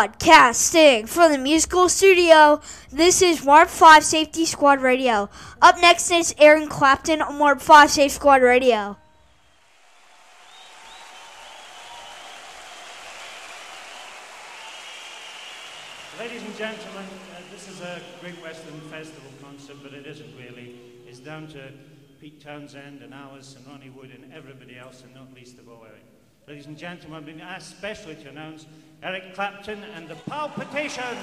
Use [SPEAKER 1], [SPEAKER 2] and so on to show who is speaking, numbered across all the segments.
[SPEAKER 1] Broadcasting from the musical studio, this is Warp 5 Safety Squad Radio. Up next is Aaron Clapton on Warp 5 Safe Squad Radio.
[SPEAKER 2] Ladies and gentlemen, uh, this is a Great Western Festival concert, but it isn't really. It's down to Pete Townshend and Alice and Ronnie Wood and everybody else, and not least of all Eric. Ladies and gentlemen, I've been asked specially to announce Eric Clapton and the Palpitations.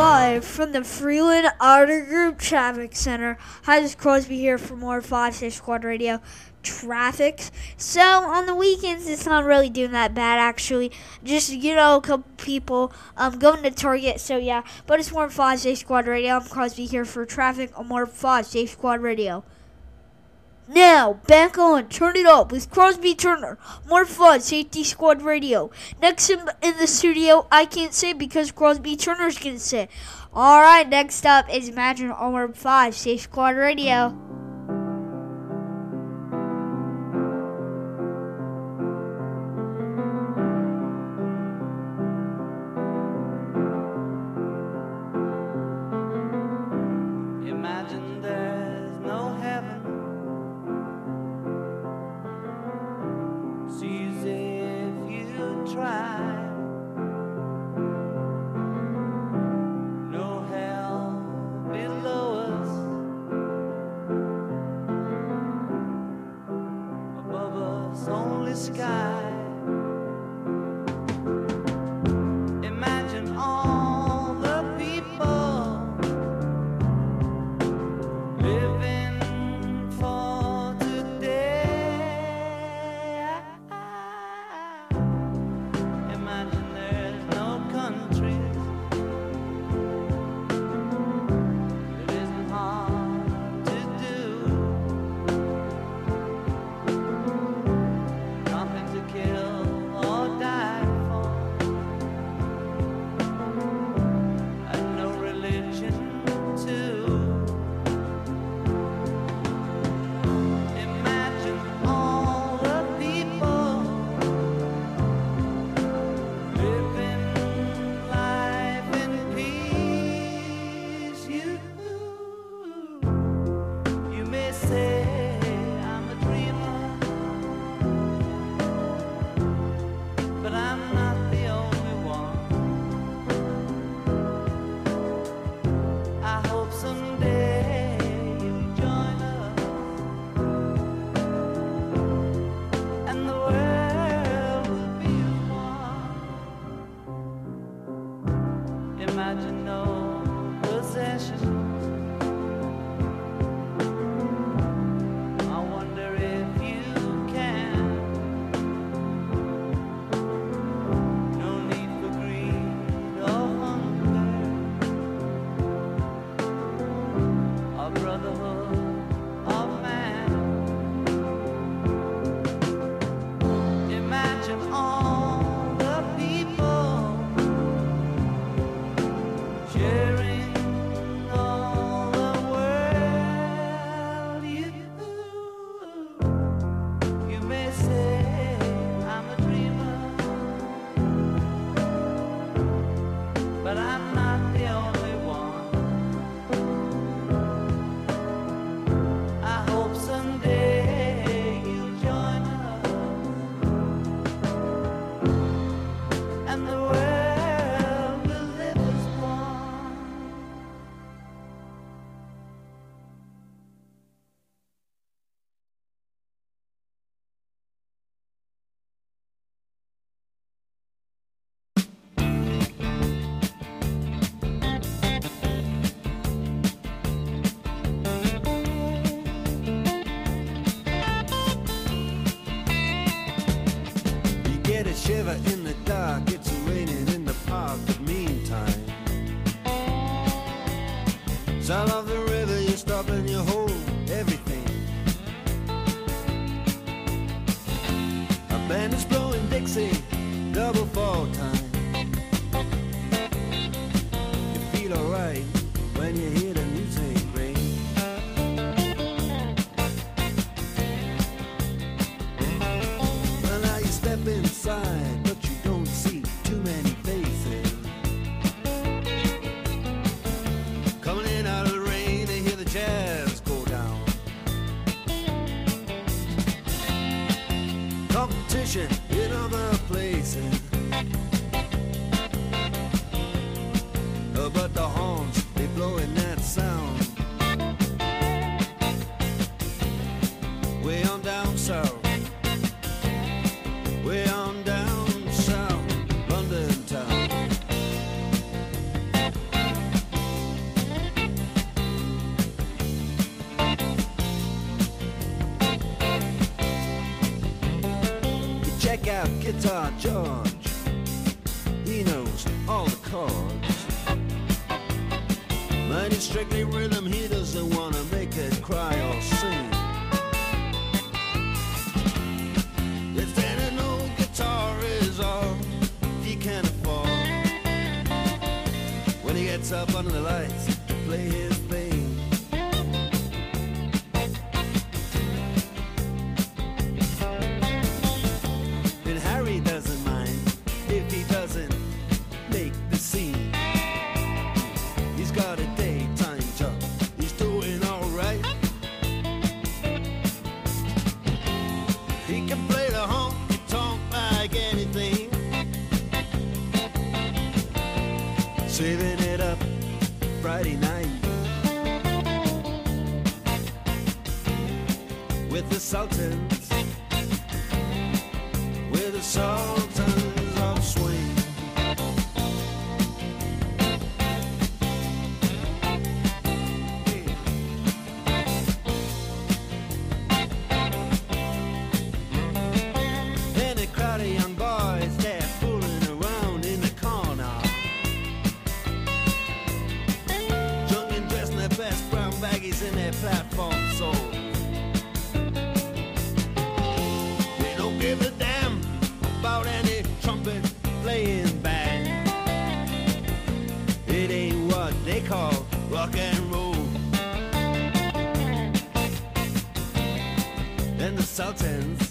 [SPEAKER 1] Live from the Freeland Outer Group Traffic Center. Hi, this is Crosby here for more 5 Safe Squad Radio traffic. So on the weekends, it's not really doing that bad actually. Just you know, a couple people um going to Target. So yeah, but it's more 5 Safe Squad Radio. I'm Crosby here for traffic on more 5 Safe Squad Radio. Now, back on, turn it up with Crosby Turner. More fun, Safety Squad Radio. Next in, the studio, I can't say because Crosby Turner's gonna say. Alright, next up is Imagine Armor 5, Safe Squad Radio.
[SPEAKER 3] Only sky.
[SPEAKER 4] Shiver in the dark, it's raining in the park, but meantime. Sound of the river, you stop and you hold everything. A band is blowing Dixie, double fall time. John. called rock and roll. And the Sultans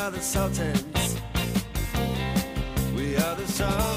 [SPEAKER 4] are the Sultans. We are the Sultans.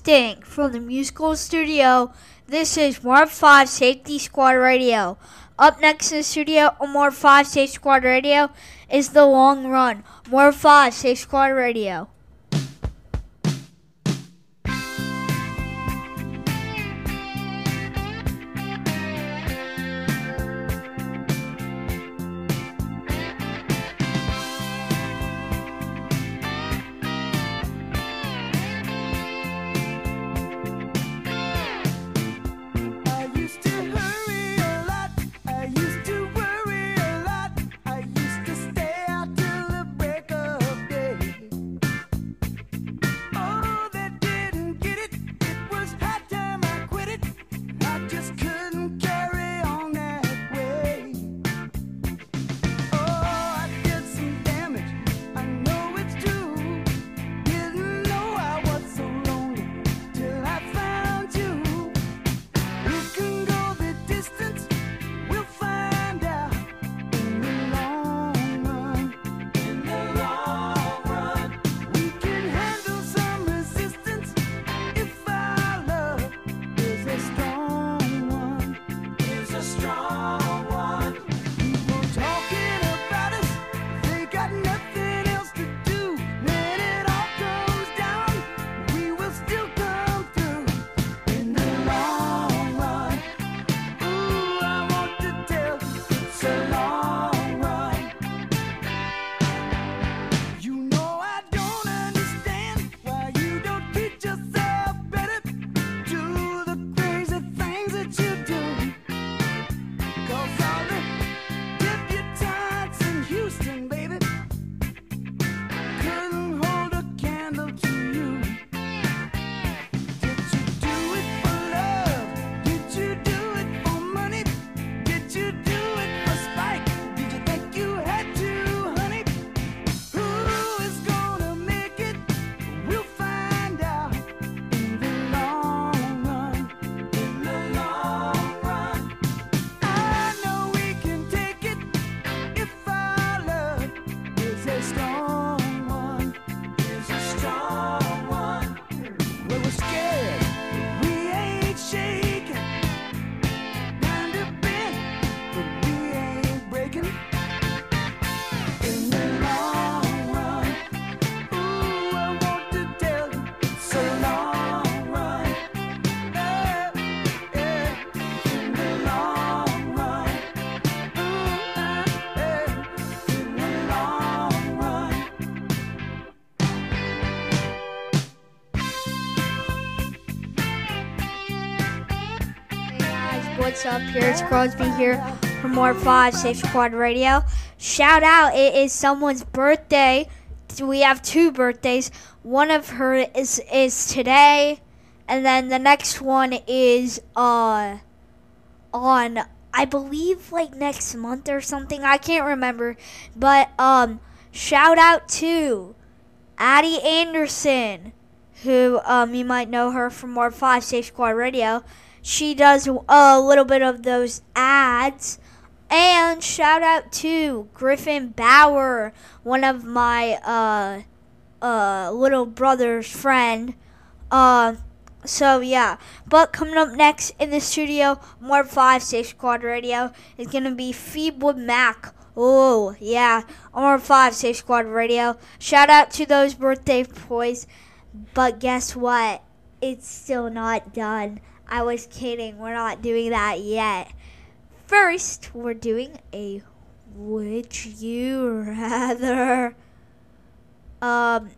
[SPEAKER 1] Stink from the musical studio. This is Mark 5 Safety Squad Radio. Up next in the studio on Mark 5 Safety Squad Radio is The Long Run. Mark 5 Safety Squad Radio. What's up? Here's Crosby here for more 5 Safe Squad Radio. Shout out, it is someone's birthday. We have two birthdays. One of her is is today, and then the next one is uh on I believe like next month or something. I can't remember. But um shout out to Addie Anderson, who um you might know her from more 5 Safe Squad Radio. She does a little bit of those ads. And shout out to Griffin Bauer, one of my uh uh little brother's friend. Uh so yeah. But coming up next in the studio, more five Safe Squad Radio is gonna be Fleetwood Mac. Oh yeah, more five Safe Squad Radio. Shout out to those birthday boys. But guess what? It's still not done. I was kidding. We're not doing that yet. First, we're doing a would you rather. Um,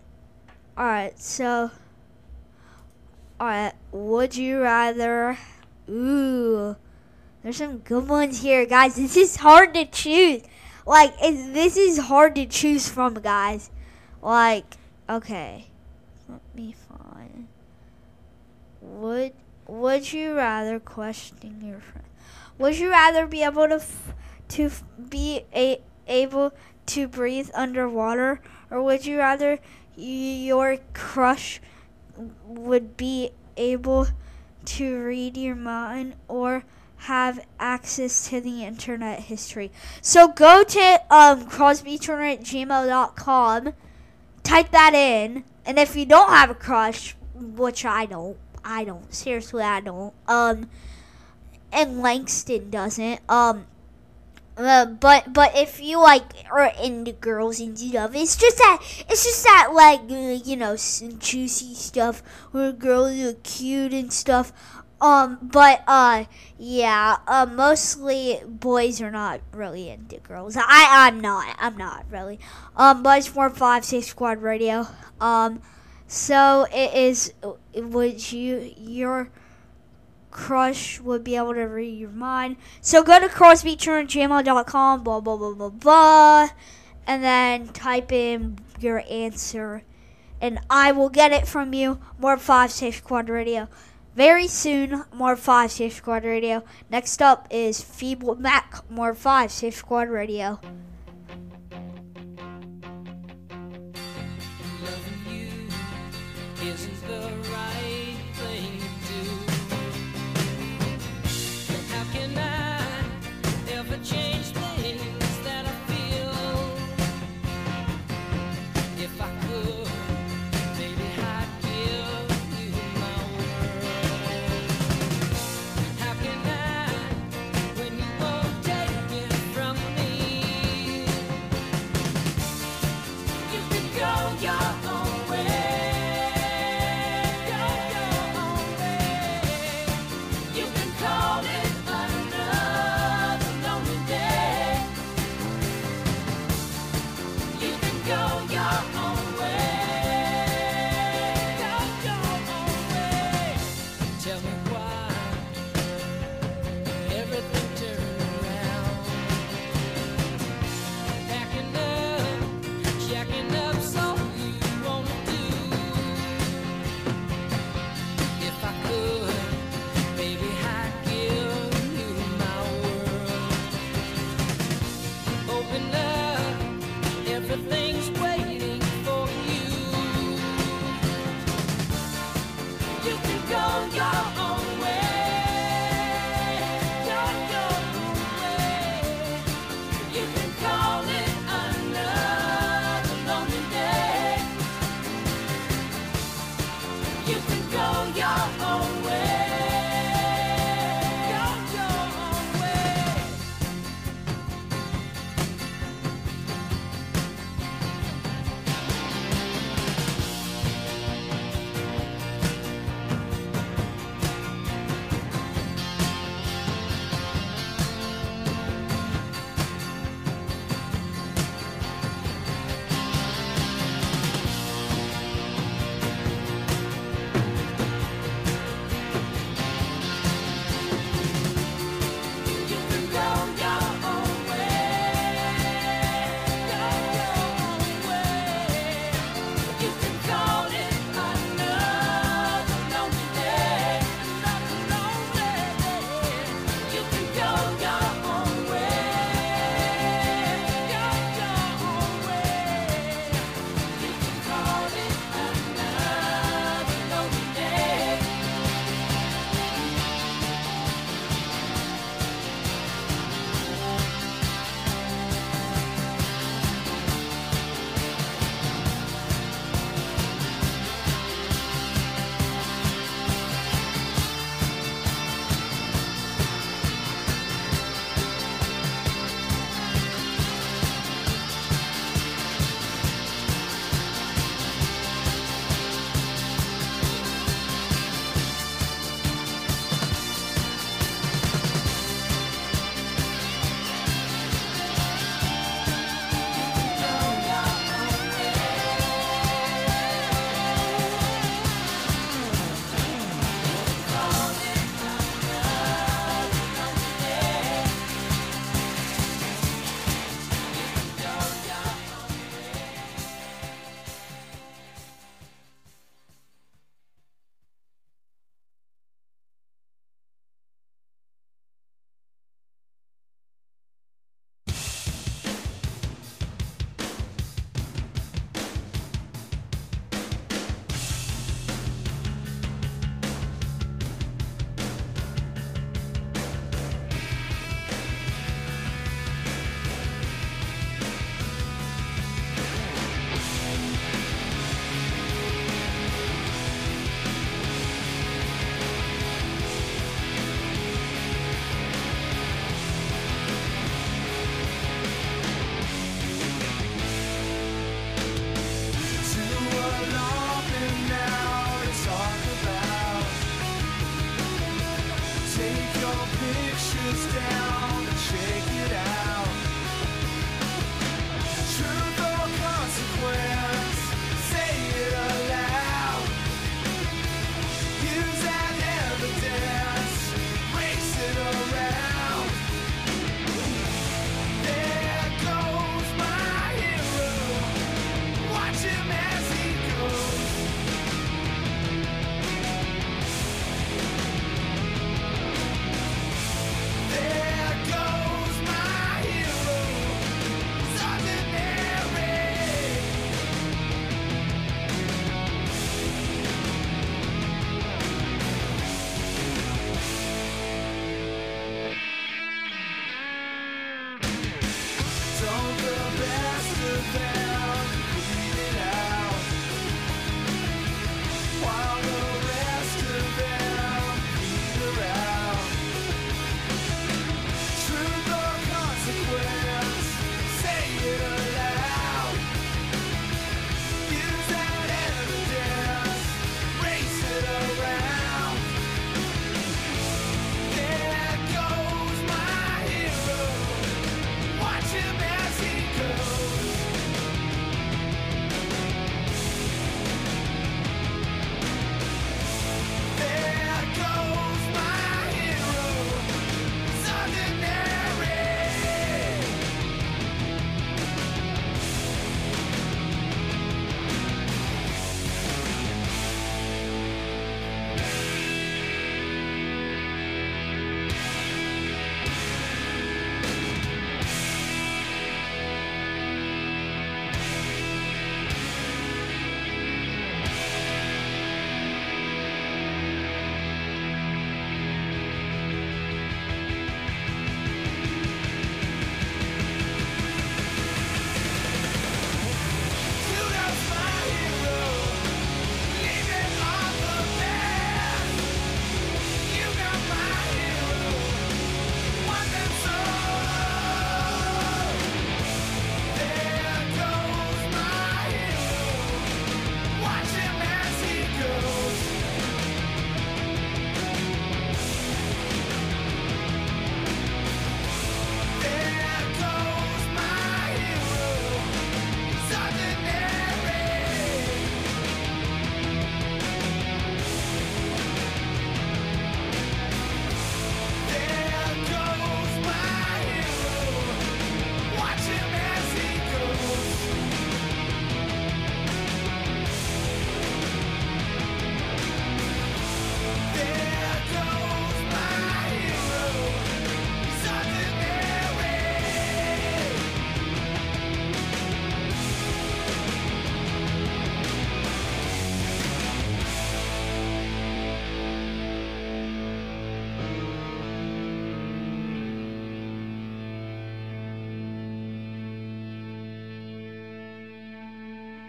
[SPEAKER 1] alright, so. Alright, would you rather. Ooh, there's some good ones here, guys. This is hard to choose. Like, this is hard to choose from, guys. Like, okay. Let me find. Would Would you rather question your friend? Would you rather be able to f- to f- be a- able to breathe underwater, or would you rather your crush would be able to read your mind or have access to the internet history? So go to um, crosbyturner@gmail.com, type that in, and if you don't have a crush, which I don't, I don't seriously, I don't. Um and Langston doesn't. Um, uh, but but if you like are into girls and stuff, it's just that it's just that like uh, you know juicy stuff where girls are cute and stuff. Um, but uh, yeah, uh, mostly boys are not really into girls. I I'm not. I'm not really. Um, but it's four five six squad radio. Um, so it is. Would you your crush would be able to read your mind. So go to crosbyturner@gmail.com, blah blah blah blah blah, and then type in your answer, and I will get it from you. More five Safe Squad Radio. Very soon, more five Safe Squad Radio. Next up is Feeble Mac, more five Safe Squad Radio.